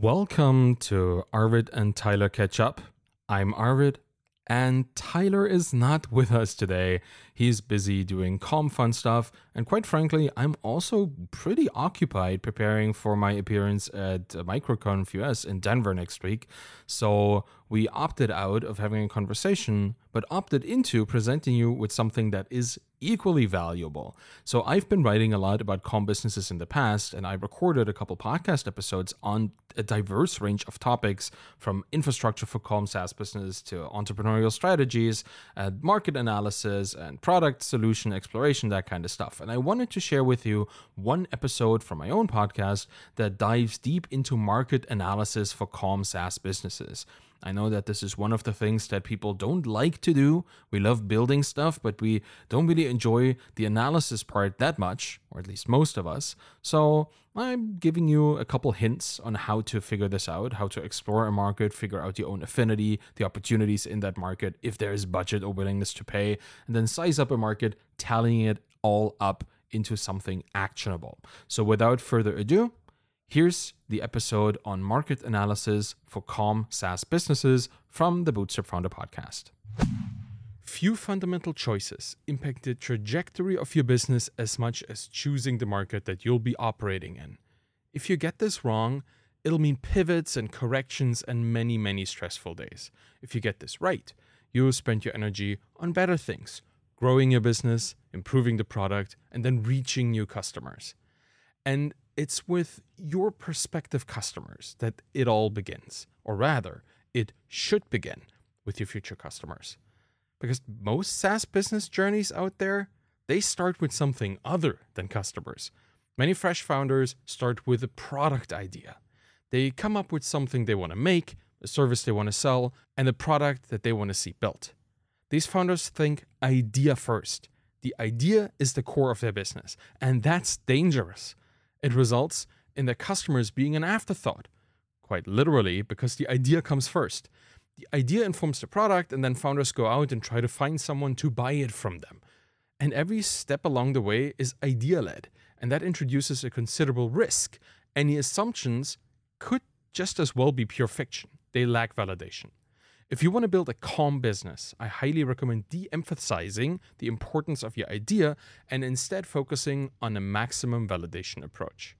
Welcome to Arvid and Tyler Catch Up. I'm Arvid, and Tyler is not with us today. He's busy doing calm fun stuff, and quite frankly, I'm also pretty occupied preparing for my appearance at MicroConf US in Denver next week. So we opted out of having a conversation, but opted into presenting you with something that is equally valuable. So I've been writing a lot about calm businesses in the past, and I recorded a couple podcast episodes on a diverse range of topics from infrastructure for calm SaaS business to entrepreneurial strategies, and market analysis, and product solution exploration, that kind of stuff. And I wanted to share with you one episode from my own podcast that dives deep into market analysis for calm SaaS businesses. I know that this is one of the things that people don't like to do. We love building stuff, but we don't really enjoy the analysis part that much, or at least most of us. So I'm giving you a couple hints on how to figure this out, how to explore a market, figure out your own affinity, the opportunities in that market, if there is budget or willingness to pay, and then size up a market, tallying it all up into something actionable. So without further ado, Here's the episode on market analysis for calm SaaS businesses from the Bootstrapped Founder podcast. Few fundamental choices impact the trajectory of your business as much as choosing the market that you'll be operating in. If you get this wrong, it'll mean pivots and corrections and many, many stressful days. If you get this right, you'll spend your energy on better things, growing your business, improving the product, and then reaching new customers. And it's with your prospective customers that it all begins, or rather, it should begin with your future customers. Because most SaaS business journeys out there, they start with something other than customers. Many fresh founders start with a product idea. They come up with something they want to make, a service they want to sell, and a product that they want to see built. These founders think idea first. The idea is the core of their business, and that's dangerous it results in the customers being an afterthought, quite literally, because the idea comes first. The idea informs the product, and then founders go out and try to find someone to buy it from them. And every step along the way is idea led, and that introduces a considerable risk. Any assumptions could just as well be pure fiction, they lack validation. If you want to build a calm business, I highly recommend de emphasizing the importance of your idea and instead focusing on a maximum validation approach.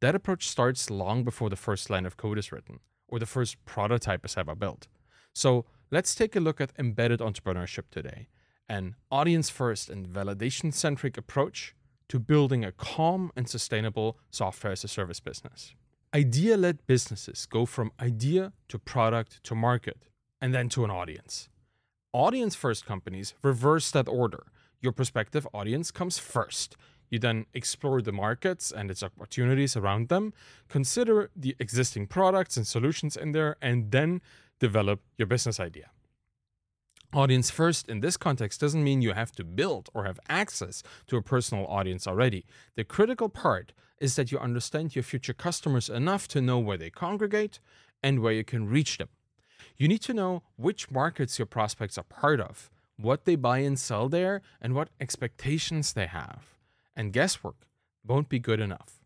That approach starts long before the first line of code is written or the first prototype is ever built. So let's take a look at embedded entrepreneurship today an audience first and validation centric approach to building a calm and sustainable software as a service business. Idea led businesses go from idea to product to market and then to an audience. Audience first companies reverse that order. Your prospective audience comes first. You then explore the markets and its opportunities around them, consider the existing products and solutions in there, and then develop your business idea. Audience first in this context doesn't mean you have to build or have access to a personal audience already. The critical part is that you understand your future customers enough to know where they congregate and where you can reach them. You need to know which markets your prospects are part of, what they buy and sell there, and what expectations they have. And guesswork won't be good enough.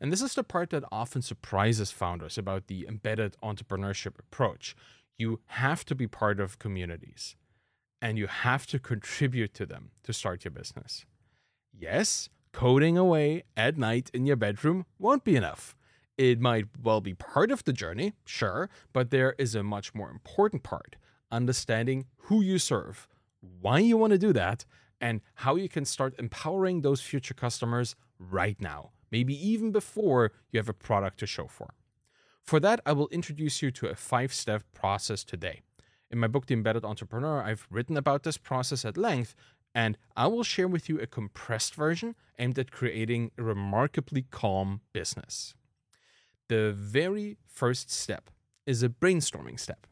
And this is the part that often surprises founders about the embedded entrepreneurship approach. You have to be part of communities and you have to contribute to them to start your business. Yes, coding away at night in your bedroom won't be enough. It might well be part of the journey, sure, but there is a much more important part understanding who you serve, why you want to do that, and how you can start empowering those future customers right now, maybe even before you have a product to show for. For that, I will introduce you to a five step process today. In my book, The Embedded Entrepreneur, I've written about this process at length, and I will share with you a compressed version aimed at creating a remarkably calm business. The very first step is a brainstorming step,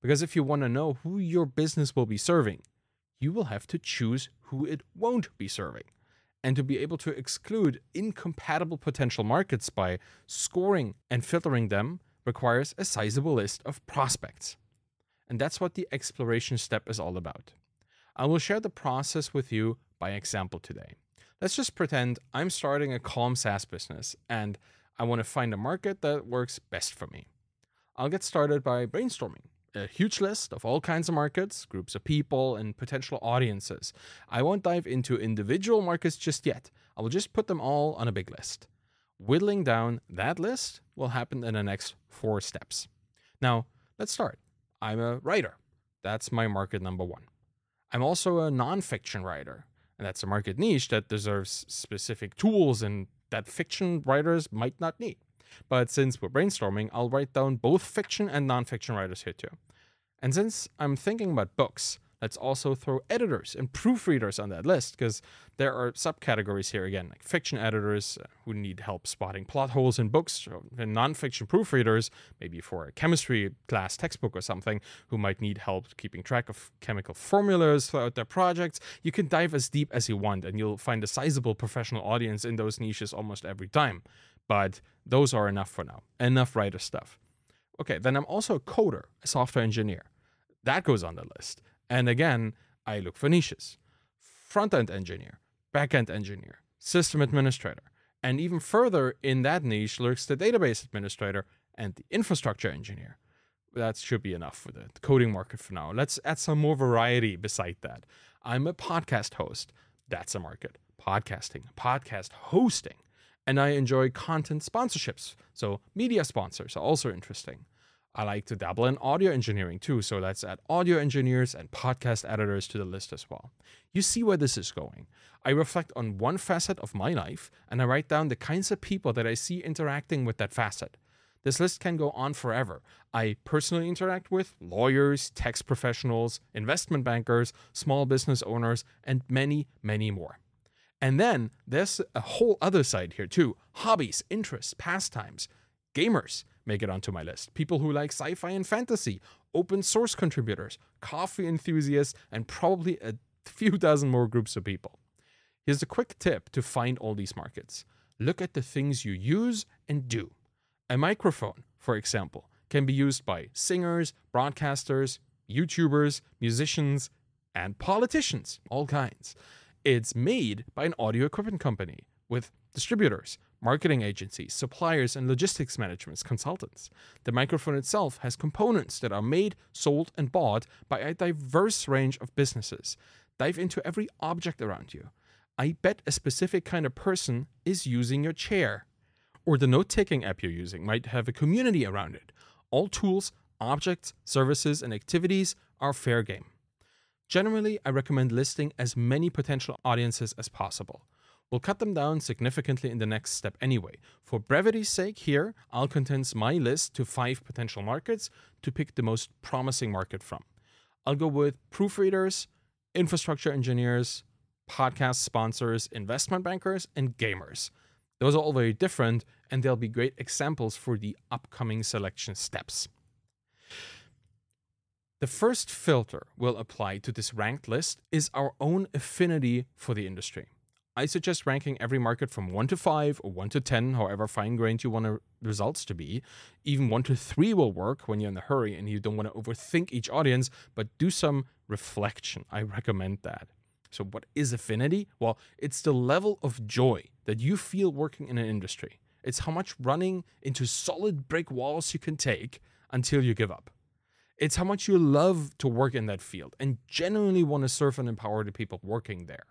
because if you want to know who your business will be serving, you will have to choose who it won't be serving. And to be able to exclude incompatible potential markets by scoring and filtering them requires a sizable list of prospects. And that's what the exploration step is all about. I will share the process with you by example today. Let's just pretend I'm starting a calm SaaS business and I want to find a market that works best for me. I'll get started by brainstorming a huge list of all kinds of markets, groups of people, and potential audiences. I won't dive into individual markets just yet. I will just put them all on a big list. Whittling down that list will happen in the next four steps. Now, let's start. I'm a writer. That's my market number one. I'm also a nonfiction writer, and that's a market niche that deserves specific tools and that fiction writers might not need. But since we're brainstorming, I'll write down both fiction and nonfiction writers here too. And since I'm thinking about books, let's also throw editors and proofreaders on that list because there are subcategories here again, like fiction editors uh, who need help spotting plot holes in books, and nonfiction proofreaders, maybe for a chemistry class textbook or something, who might need help keeping track of chemical formulas throughout their projects. You can dive as deep as you want, and you'll find a sizable professional audience in those niches almost every time. But those are enough for now. Enough writer stuff. Okay, then I'm also a coder, a software engineer. That goes on the list. And again, I look for niches front end engineer, back end engineer, system administrator. And even further in that niche lurks the database administrator and the infrastructure engineer. That should be enough for the coding market for now. Let's add some more variety beside that. I'm a podcast host. That's a market. Podcasting, podcast hosting and I enjoy content sponsorships. So media sponsors are also interesting. I like to dabble in audio engineering too, so let's add audio engineers and podcast editors to the list as well. You see where this is going. I reflect on one facet of my life and I write down the kinds of people that I see interacting with that facet. This list can go on forever. I personally interact with lawyers, tax professionals, investment bankers, small business owners, and many, many more. And then there's a whole other side here too hobbies, interests, pastimes. Gamers make it onto my list. People who like sci fi and fantasy, open source contributors, coffee enthusiasts, and probably a few dozen more groups of people. Here's a quick tip to find all these markets look at the things you use and do. A microphone, for example, can be used by singers, broadcasters, YouTubers, musicians, and politicians, all kinds. It's made by an audio equipment company with distributors, marketing agencies, suppliers, and logistics management consultants. The microphone itself has components that are made, sold, and bought by a diverse range of businesses. Dive into every object around you. I bet a specific kind of person is using your chair. Or the note taking app you're using might have a community around it. All tools, objects, services, and activities are fair game. Generally, I recommend listing as many potential audiences as possible. We'll cut them down significantly in the next step anyway. For brevity's sake, here, I'll condense my list to five potential markets to pick the most promising market from. I'll go with proofreaders, infrastructure engineers, podcast sponsors, investment bankers, and gamers. Those are all very different, and they'll be great examples for the upcoming selection steps. The first filter we'll apply to this ranked list is our own affinity for the industry. I suggest ranking every market from 1 to 5 or 1 to 10, however fine grained you want the results to be. Even 1 to 3 will work when you're in a hurry and you don't want to overthink each audience, but do some reflection. I recommend that. So, what is affinity? Well, it's the level of joy that you feel working in an industry. It's how much running into solid brick walls you can take until you give up. It's how much you love to work in that field and genuinely want to serve and empower the people working there.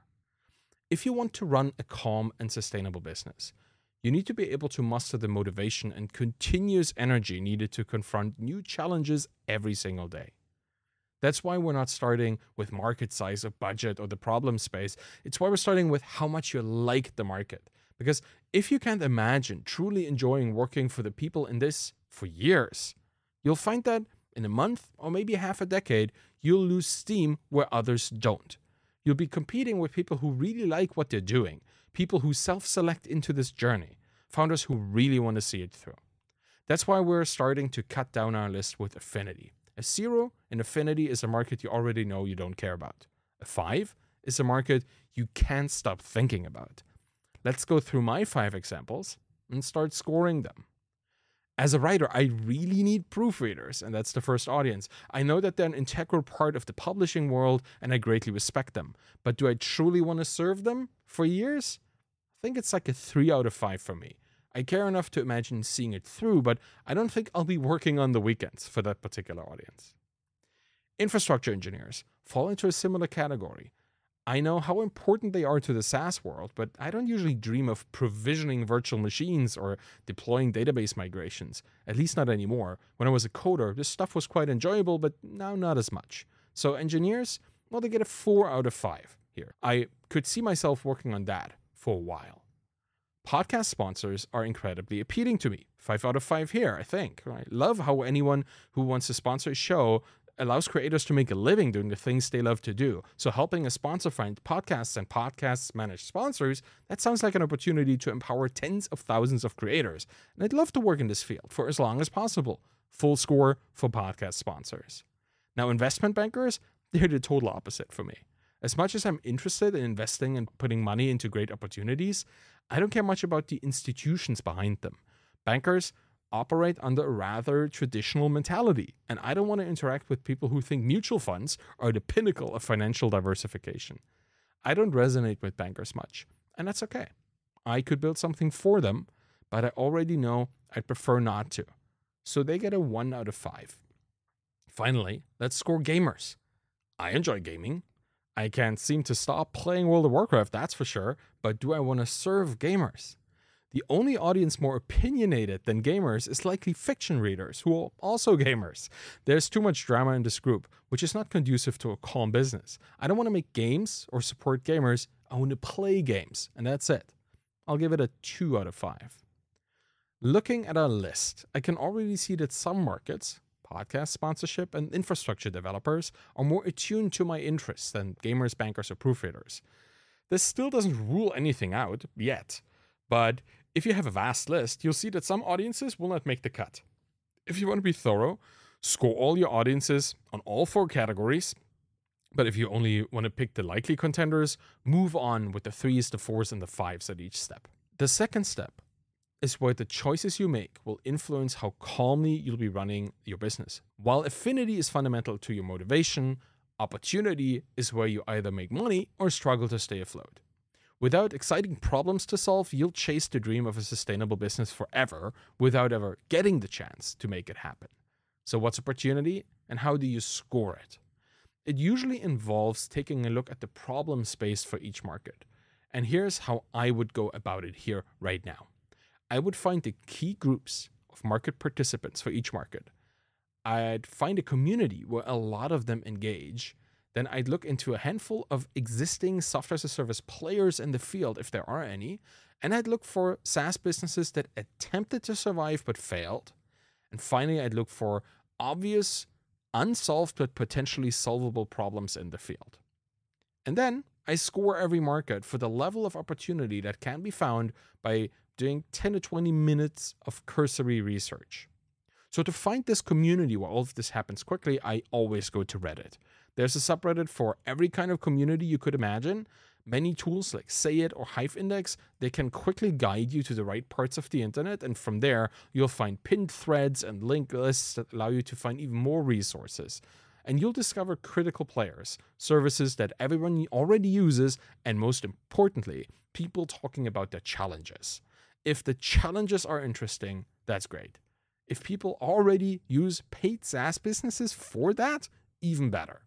If you want to run a calm and sustainable business, you need to be able to muster the motivation and continuous energy needed to confront new challenges every single day. That's why we're not starting with market size or budget or the problem space. It's why we're starting with how much you like the market. Because if you can't imagine truly enjoying working for the people in this for years, you'll find that in a month or maybe half a decade, you'll lose steam where others don't. You'll be competing with people who really like what they're doing, people who self select into this journey, founders who really want to see it through. That's why we're starting to cut down our list with affinity. A zero in affinity is a market you already know you don't care about. A five is a market you can't stop thinking about. Let's go through my five examples and start scoring them as a writer, I really need proofreaders, and that's the first audience. I know that they're an integral part of the publishing world, and I greatly respect them. But do I truly want to serve them for years? I think it's like a three out of five for me. I care enough to imagine seeing it through, but I don't think I'll be working on the weekends for that particular audience. Infrastructure engineers fall into a similar category. I know how important they are to the SaaS world, but I don't usually dream of provisioning virtual machines or deploying database migrations, at least not anymore. When I was a coder, this stuff was quite enjoyable, but now not as much. So, engineers, well, they get a 4 out of 5 here. I could see myself working on that for a while. Podcast sponsors are incredibly appealing to me. Five out of five here, I think. I love how anyone who wants to sponsor a show allows creators to make a living doing the things they love to do. So, helping a sponsor find podcasts and podcasts manage sponsors, that sounds like an opportunity to empower tens of thousands of creators. And I'd love to work in this field for as long as possible. Full score for podcast sponsors. Now, investment bankers, they're the total opposite for me. As much as I'm interested in investing and putting money into great opportunities, I don't care much about the institutions behind them. Bankers, operate under a rather traditional mentality, and I don't want to interact with people who think mutual funds are the pinnacle of financial diversification. I don't resonate with bankers much, and that's okay. I could build something for them, but I already know I'd prefer not to. So they get a 1 out of 5. Finally, let's score gamers. I enjoy gaming. I can't seem to stop playing World of Warcraft, that's for sure, but do I want to serve gamers? The only audience more opinionated than gamers is likely fiction readers, who are also gamers. There's too much drama in this group, which is not conducive to a calm business. I don't want to make games or support gamers, I want to play games, and that's it. I'll give it a 2 out of 5. Looking at our list, I can already see that some markets, podcast sponsorship, and infrastructure developers, are more attuned to my interests than gamers, bankers, or proofreaders. This still doesn't rule anything out yet, but if you have a vast list, you'll see that some audiences will not make the cut. If you want to be thorough, score all your audiences on all four categories. But if you only want to pick the likely contenders, move on with the threes, the fours, and the fives at each step. The second step is where the choices you make will influence how calmly you'll be running your business. While affinity is fundamental to your motivation, opportunity is where you either make money or struggle to stay afloat. Without exciting problems to solve, you'll chase the dream of a sustainable business forever without ever getting the chance to make it happen. So, what's opportunity and how do you score it? It usually involves taking a look at the problem space for each market. And here's how I would go about it here right now I would find the key groups of market participants for each market. I'd find a community where a lot of them engage then I'd look into a handful of existing software as a service players in the field, if there are any, and I'd look for SaaS businesses that attempted to survive but failed. And finally, I'd look for obvious, unsolved but potentially solvable problems in the field. And then I score every market for the level of opportunity that can be found by doing 10 to 20 minutes of cursory research. So, to find this community where all of this happens quickly, I always go to Reddit. There's a subreddit for every kind of community you could imagine. Many tools like Sayit or Hive Index, they can quickly guide you to the right parts of the internet, and from there, you'll find pinned threads and link lists that allow you to find even more resources. And you'll discover critical players, services that everyone already uses, and most importantly, people talking about their challenges. If the challenges are interesting, that's great. If people already use paid SaaS businesses for that, even better.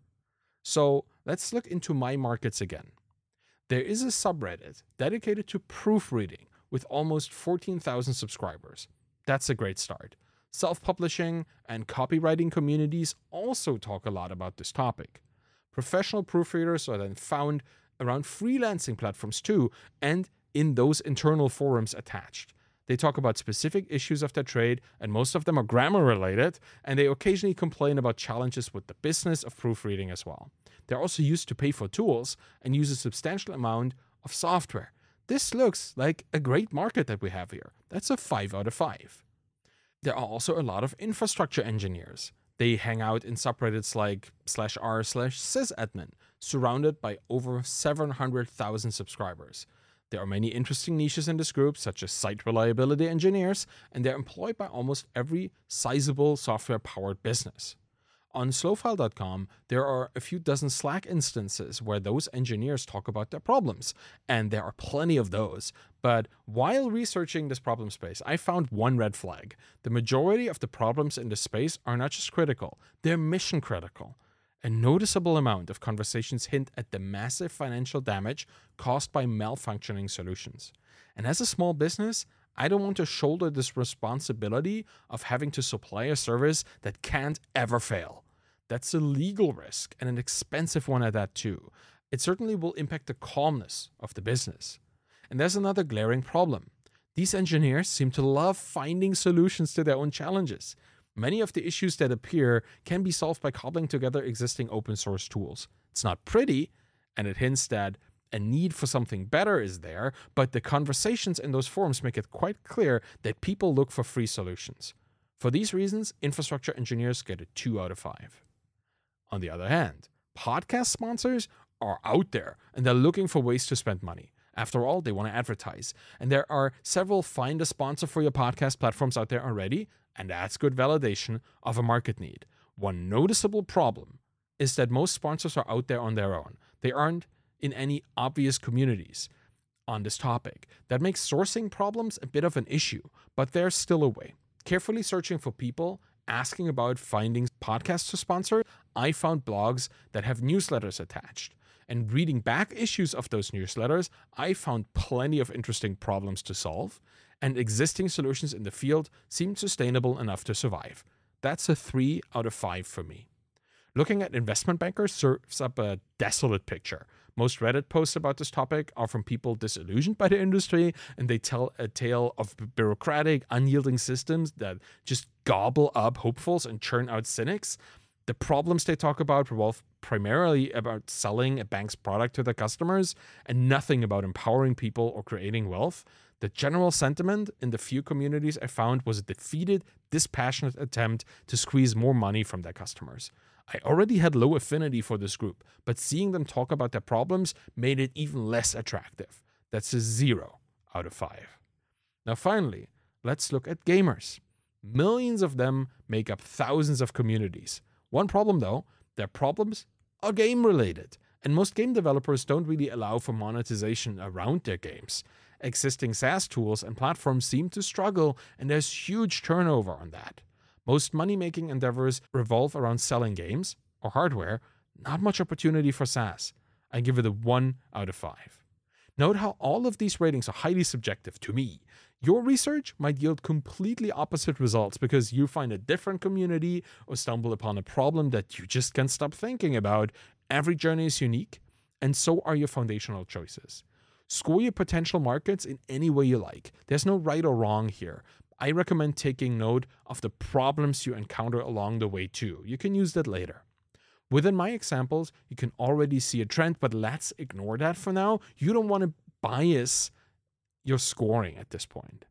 So let's look into my markets again. There is a subreddit dedicated to proofreading with almost 14,000 subscribers. That's a great start. Self publishing and copywriting communities also talk a lot about this topic. Professional proofreaders are then found around freelancing platforms too, and in those internal forums attached. They talk about specific issues of their trade, and most of them are grammar related, and they occasionally complain about challenges with the business of proofreading as well. They're also used to pay for tools and use a substantial amount of software. This looks like a great market that we have here. That's a 5 out of 5. There are also a lot of infrastructure engineers. They hang out in subreddits like slash r slash sysadmin, surrounded by over 700,000 subscribers. There are many interesting niches in this group, such as site reliability engineers, and they're employed by almost every sizable software powered business. On slofile.com, there are a few dozen Slack instances where those engineers talk about their problems, and there are plenty of those. But while researching this problem space, I found one red flag. The majority of the problems in this space are not just critical, they're mission critical. A noticeable amount of conversations hint at the massive financial damage caused by malfunctioning solutions. And as a small business, I don't want to shoulder this responsibility of having to supply a service that can't ever fail. That's a legal risk and an expensive one at that, too. It certainly will impact the calmness of the business. And there's another glaring problem. These engineers seem to love finding solutions to their own challenges. Many of the issues that appear can be solved by cobbling together existing open source tools. It's not pretty, and it hints that a need for something better is there, but the conversations in those forums make it quite clear that people look for free solutions. For these reasons, infrastructure engineers get a 2 out of 5. On the other hand, podcast sponsors are out there and they're looking for ways to spend money. After all, they want to advertise. And there are several find a sponsor for your podcast platforms out there already, and that's good validation of a market need. One noticeable problem is that most sponsors are out there on their own. They aren't in any obvious communities on this topic. That makes sourcing problems a bit of an issue, but there's still a way. Carefully searching for people asking about finding podcasts to sponsor, I found blogs that have newsletters attached. And reading back issues of those newsletters, I found plenty of interesting problems to solve, and existing solutions in the field seemed sustainable enough to survive. That's a 3 out of 5 for me. Looking at investment bankers serves up a desolate picture. Most Reddit posts about this topic are from people disillusioned by the industry, and they tell a tale of bureaucratic, unyielding systems that just gobble up hopefuls and churn out cynics. The problems they talk about revolve primarily about selling a bank's product to their customers and nothing about empowering people or creating wealth. The general sentiment in the few communities I found was a defeated, dispassionate attempt to squeeze more money from their customers. I already had low affinity for this group, but seeing them talk about their problems made it even less attractive. That's a zero out of five. Now, finally, let's look at gamers. Millions of them make up thousands of communities. One problem, though, their problems are game related, and most game developers don't really allow for monetization around their games. Existing SaaS tools and platforms seem to struggle, and there's huge turnover on that. Most money making endeavors revolve around selling games or hardware, not much opportunity for SaaS. I give it a 1 out of 5. Note how all of these ratings are highly subjective to me. Your research might yield completely opposite results because you find a different community or stumble upon a problem that you just can't stop thinking about. Every journey is unique, and so are your foundational choices. Score your potential markets in any way you like. There's no right or wrong here, I recommend taking note of the problems you encounter along the way too. You can use that later. Within my examples, you can already see a trend, but let's ignore that for now. You don't want to bias your scoring at this point.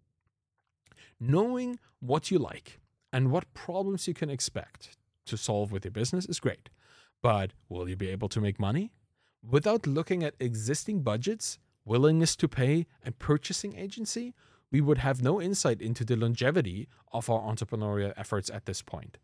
Knowing what you like and what problems you can expect to solve with your business is great, but will you be able to make money? Without looking at existing budgets, willingness to pay, and purchasing agency, we would have no insight into the longevity of our entrepreneurial efforts at this point.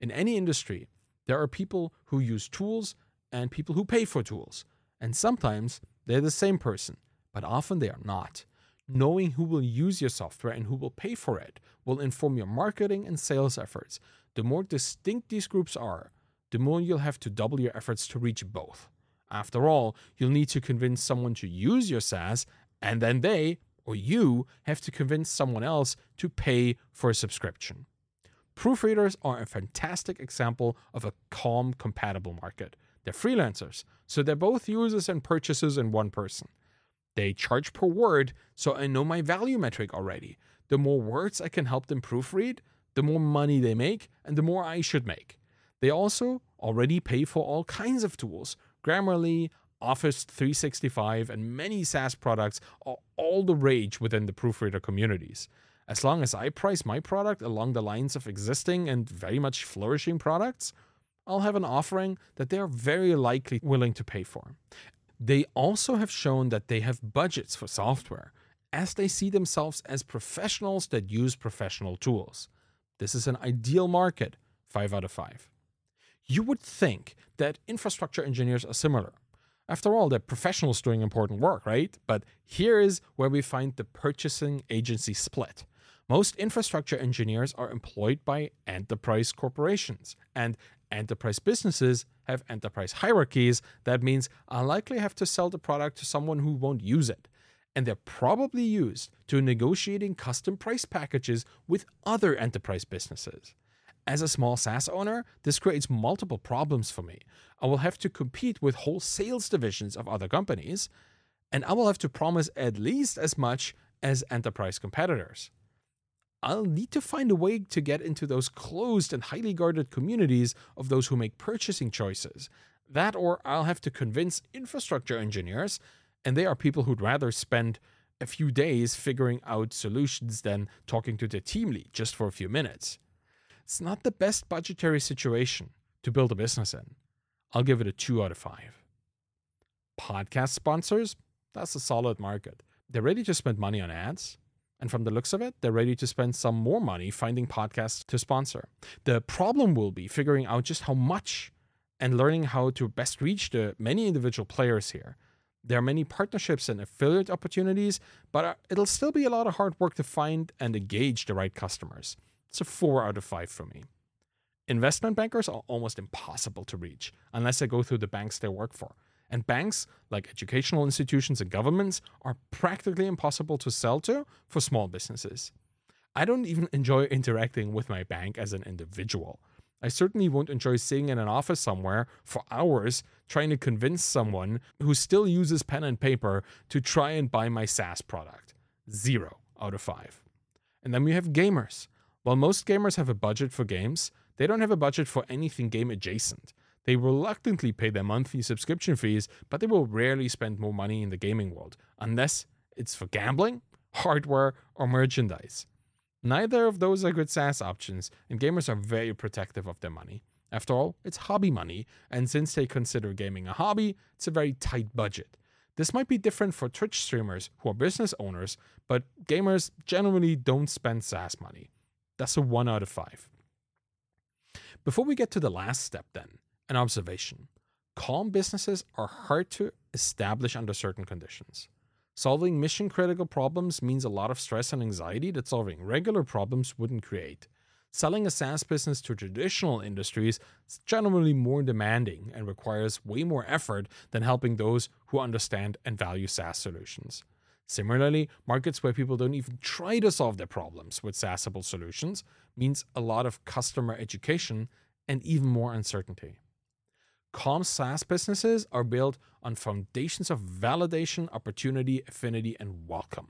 In any industry, there are people who use tools and people who pay for tools. And sometimes they're the same person, but often they are not. Knowing who will use your software and who will pay for it will inform your marketing and sales efforts. The more distinct these groups are, the more you'll have to double your efforts to reach both. After all, you'll need to convince someone to use your SaaS, and then they or you have to convince someone else to pay for a subscription. Proofreaders are a fantastic example of a calm, compatible market. They're freelancers, so they're both users and purchasers in one person. They charge per word, so I know my value metric already. The more words I can help them proofread, the more money they make, and the more I should make. They also already pay for all kinds of tools Grammarly, Office 365, and many SaaS products are all the rage within the proofreader communities. As long as I price my product along the lines of existing and very much flourishing products, I'll have an offering that they are very likely willing to pay for. They also have shown that they have budgets for software, as they see themselves as professionals that use professional tools. This is an ideal market, 5 out of 5. You would think that infrastructure engineers are similar. After all, they're professionals doing important work, right? But here is where we find the purchasing agency split. Most infrastructure engineers are employed by enterprise corporations, and enterprise businesses have enterprise hierarchies. That means I'll likely have to sell the product to someone who won't use it. And they're probably used to negotiating custom price packages with other enterprise businesses. As a small SaaS owner, this creates multiple problems for me. I will have to compete with whole sales divisions of other companies, and I will have to promise at least as much as enterprise competitors. I'll need to find a way to get into those closed and highly guarded communities of those who make purchasing choices. That, or I'll have to convince infrastructure engineers, and they are people who'd rather spend a few days figuring out solutions than talking to their team lead just for a few minutes. It's not the best budgetary situation to build a business in. I'll give it a 2 out of 5. Podcast sponsors, that's a solid market. They're ready to spend money on ads, and from the looks of it, they're ready to spend some more money finding podcasts to sponsor. The problem will be figuring out just how much and learning how to best reach the many individual players here. There are many partnerships and affiliate opportunities, but uh, it'll still be a lot of hard work to find and engage the right customers. It's a 4 out of 5 for me. Investment bankers are almost impossible to reach unless I go through the banks they work for. And banks, like educational institutions and governments, are practically impossible to sell to for small businesses. I don't even enjoy interacting with my bank as an individual. I certainly won't enjoy sitting in an office somewhere for hours trying to convince someone who still uses pen and paper to try and buy my SaaS product. Zero out of five. And then we have gamers. While most gamers have a budget for games, they don't have a budget for anything game adjacent. They reluctantly pay their monthly subscription fees, but they will rarely spend more money in the gaming world, unless it's for gambling, hardware, or merchandise. Neither of those are good SaaS options, and gamers are very protective of their money. After all, it's hobby money, and since they consider gaming a hobby, it's a very tight budget. This might be different for Twitch streamers who are business owners, but gamers generally don't spend SaaS money. That's a 1 out of 5. Before we get to the last step, then, an observation. Calm businesses are hard to establish under certain conditions. Solving mission critical problems means a lot of stress and anxiety that solving regular problems wouldn't create. Selling a SaaS business to traditional industries is generally more demanding and requires way more effort than helping those who understand and value SaaS solutions. Similarly, markets where people don't even try to solve their problems with SaaSable solutions means a lot of customer education and even more uncertainty. Calm SaaS businesses are built on foundations of validation, opportunity, affinity, and welcome.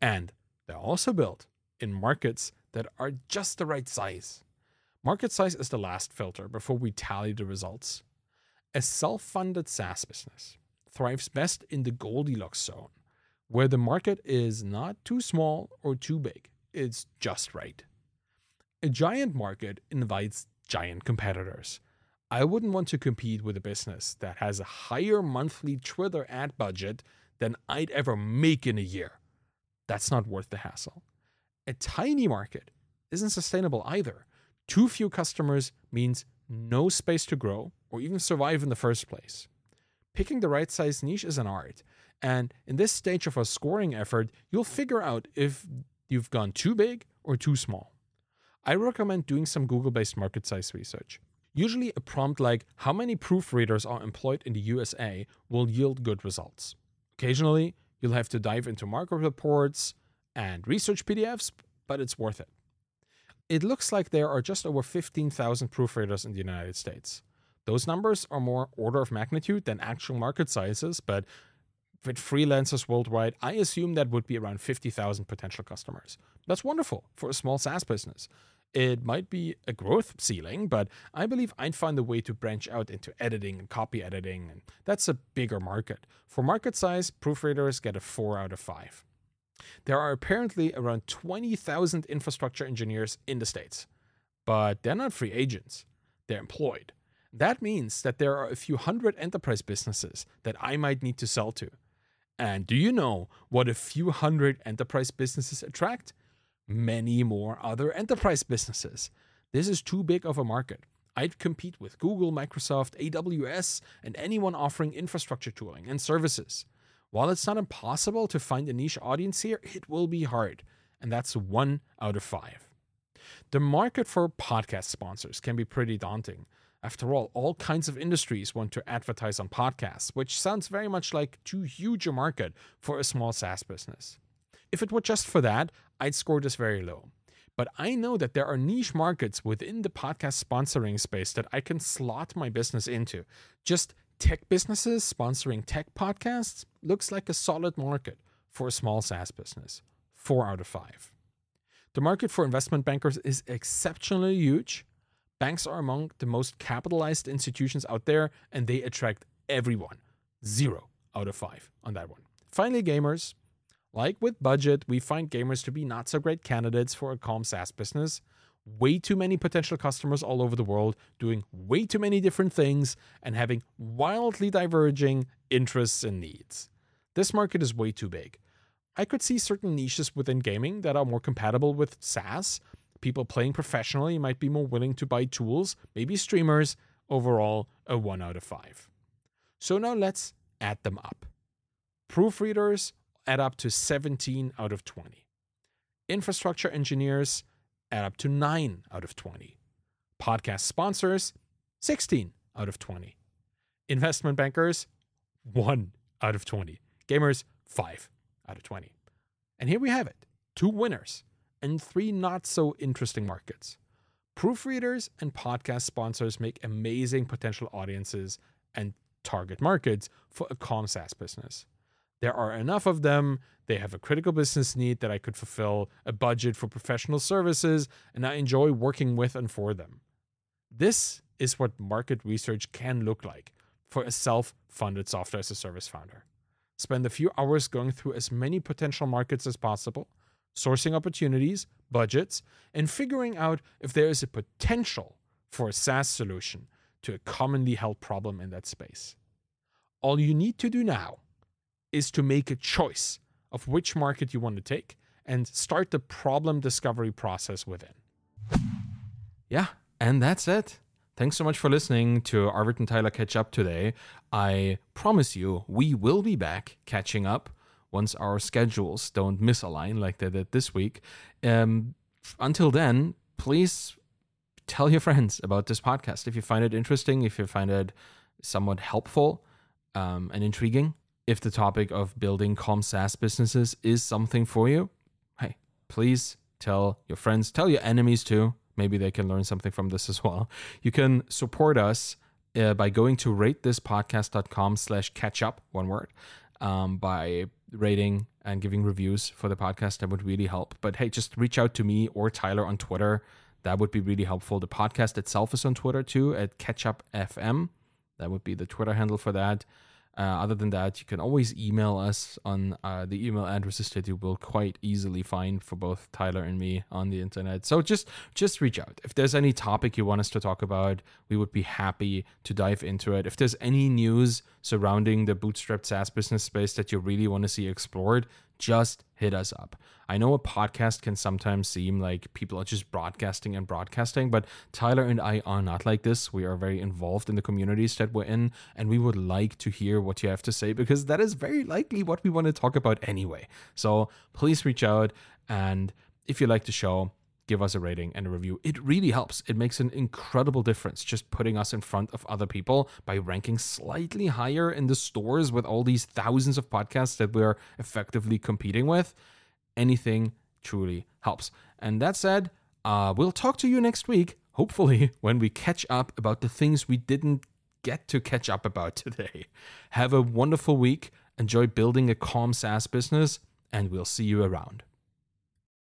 And they're also built in markets that are just the right size. Market size is the last filter before we tally the results. A self funded SaaS business thrives best in the Goldilocks zone, where the market is not too small or too big, it's just right. A giant market invites giant competitors I wouldn't want to compete with a business that has a higher monthly Twitter ad budget than I'd ever make in a year. That's not worth the hassle. A tiny market isn't sustainable either. Too few customers means no space to grow or even survive in the first place. Picking the right size niche is an art, and in this stage of a scoring effort, you'll figure out if you've gone too big or too small. I recommend doing some Google based market size research. Usually, a prompt like how many proofreaders are employed in the USA will yield good results. Occasionally, you'll have to dive into market reports and research PDFs, but it's worth it. It looks like there are just over 15,000 proofreaders in the United States. Those numbers are more order of magnitude than actual market sizes, but with freelancers worldwide, I assume that would be around 50,000 potential customers. That's wonderful for a small SaaS business. It might be a growth ceiling, but I believe I'd find a way to branch out into editing and copy editing, and that's a bigger market. For market size, proofreaders get a 4 out of 5. There are apparently around 20,000 infrastructure engineers in the States, but they're not free agents, they're employed. That means that there are a few hundred enterprise businesses that I might need to sell to. And do you know what a few hundred enterprise businesses attract? many more other enterprise businesses. This is too big of a market. I'd compete with Google, Microsoft, AWS, and anyone offering infrastructure tooling and services. While it's not impossible to find a niche audience here, it will be hard, and that's one out of five. The market for podcast sponsors can be pretty daunting. After all, all kinds of industries want to advertise on podcasts, which sounds very much like too huge a market for a small SaaS business. If it were just for that, I'd score this very low. But I know that there are niche markets within the podcast sponsoring space that I can slot my business into. Just tech businesses sponsoring tech podcasts looks like a solid market for a small SaaS business. Four out of five. The market for investment bankers is exceptionally huge. Banks are among the most capitalized institutions out there, and they attract everyone. Zero out of five on that one. Finally, gamers. Like with budget, we find gamers to be not so great candidates for a calm SaaS business. Way too many potential customers all over the world doing way too many different things and having wildly diverging interests and needs. This market is way too big. I could see certain niches within gaming that are more compatible with SaaS. People playing professionally might be more willing to buy tools, maybe streamers. Overall, a 1 out of 5. So now let's add them up. Proofreaders add up to 17 out of 20. Infrastructure engineers add up to 9 out of 20. Podcast sponsors, 16 out of 20. Investment bankers, 1 out of 20. Gamers, 5 out of 20. And here we have it two winners and three not so interesting markets. Proofreaders and podcast sponsors make amazing potential audiences and target markets for a calm SaaS business. There are enough of them. They have a critical business need that I could fulfill, a budget for professional services, and I enjoy working with and for them. This is what market research can look like for a self funded software as a service founder. Spend a few hours going through as many potential markets as possible, sourcing opportunities, budgets, and figuring out if there is a potential for a SaaS solution to a commonly held problem in that space. All you need to do now is to make a choice of which market you want to take and start the problem discovery process within. Yeah, and that's it. Thanks so much for listening to Arvid and Tyler Catch Up today. I promise you, we will be back catching up once our schedules don't misalign like they did this week. Um, until then, please tell your friends about this podcast if you find it interesting, if you find it somewhat helpful um, and intriguing if the topic of building calm SaaS businesses is something for you, hey, please tell your friends, tell your enemies too. Maybe they can learn something from this as well. You can support us uh, by going to ratethispodcast.com slash catch up, one word, um, by rating and giving reviews for the podcast. That would really help. But hey, just reach out to me or Tyler on Twitter. That would be really helpful. The podcast itself is on Twitter too at CatchUpFM. That would be the Twitter handle for that. Uh, other than that, you can always email us on uh, the email addresses that you will quite easily find for both Tyler and me on the internet. So just just reach out. If there's any topic you want us to talk about, we would be happy to dive into it. If there's any news surrounding the bootstrapped SaaS business space that you really want to see explored, just hit us up. I know a podcast can sometimes seem like people are just broadcasting and broadcasting, but Tyler and I are not like this. We are very involved in the communities that we're in, and we would like to hear what you have to say because that is very likely what we want to talk about anyway. So please reach out, and if you like the show, give us a rating and a review. It really helps. It makes an incredible difference just putting us in front of other people by ranking slightly higher in the stores with all these thousands of podcasts that we're effectively competing with. Anything truly helps. And that said, uh, we'll talk to you next week, hopefully, when we catch up about the things we didn't get to catch up about today. Have a wonderful week. Enjoy building a calm SaaS business, and we'll see you around.